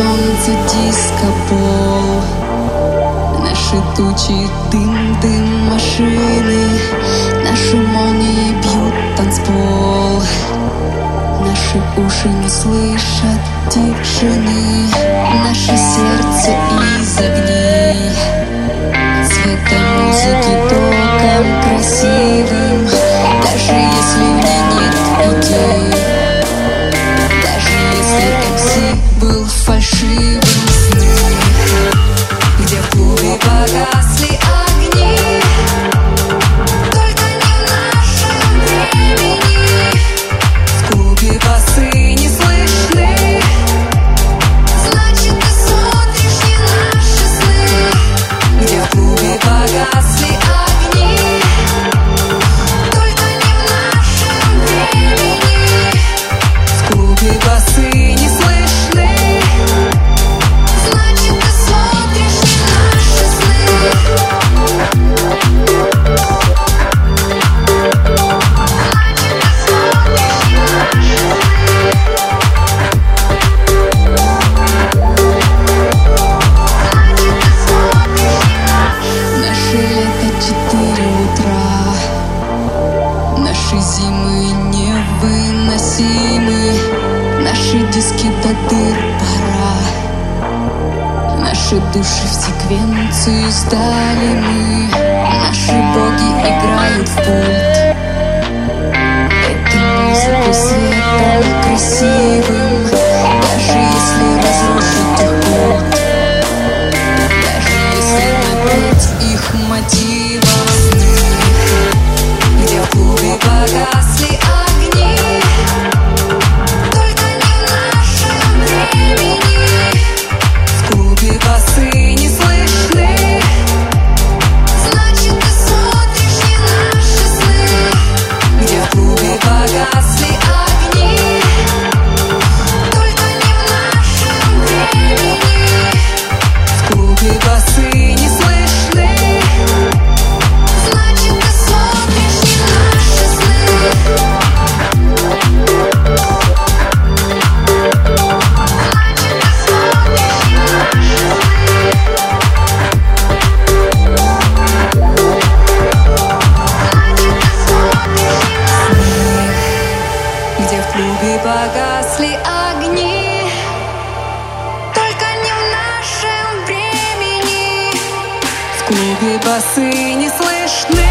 солнце диско пол, Наши тучи, дым, дым машины. Наши молнии бьют танцпол. Наши уши не слышат тишины. до дыр пора. Наши души в секвенцию стали мы, Наши боги играют в пульт. гасли огни Только не в нашем времени. В клубе басы не слышны.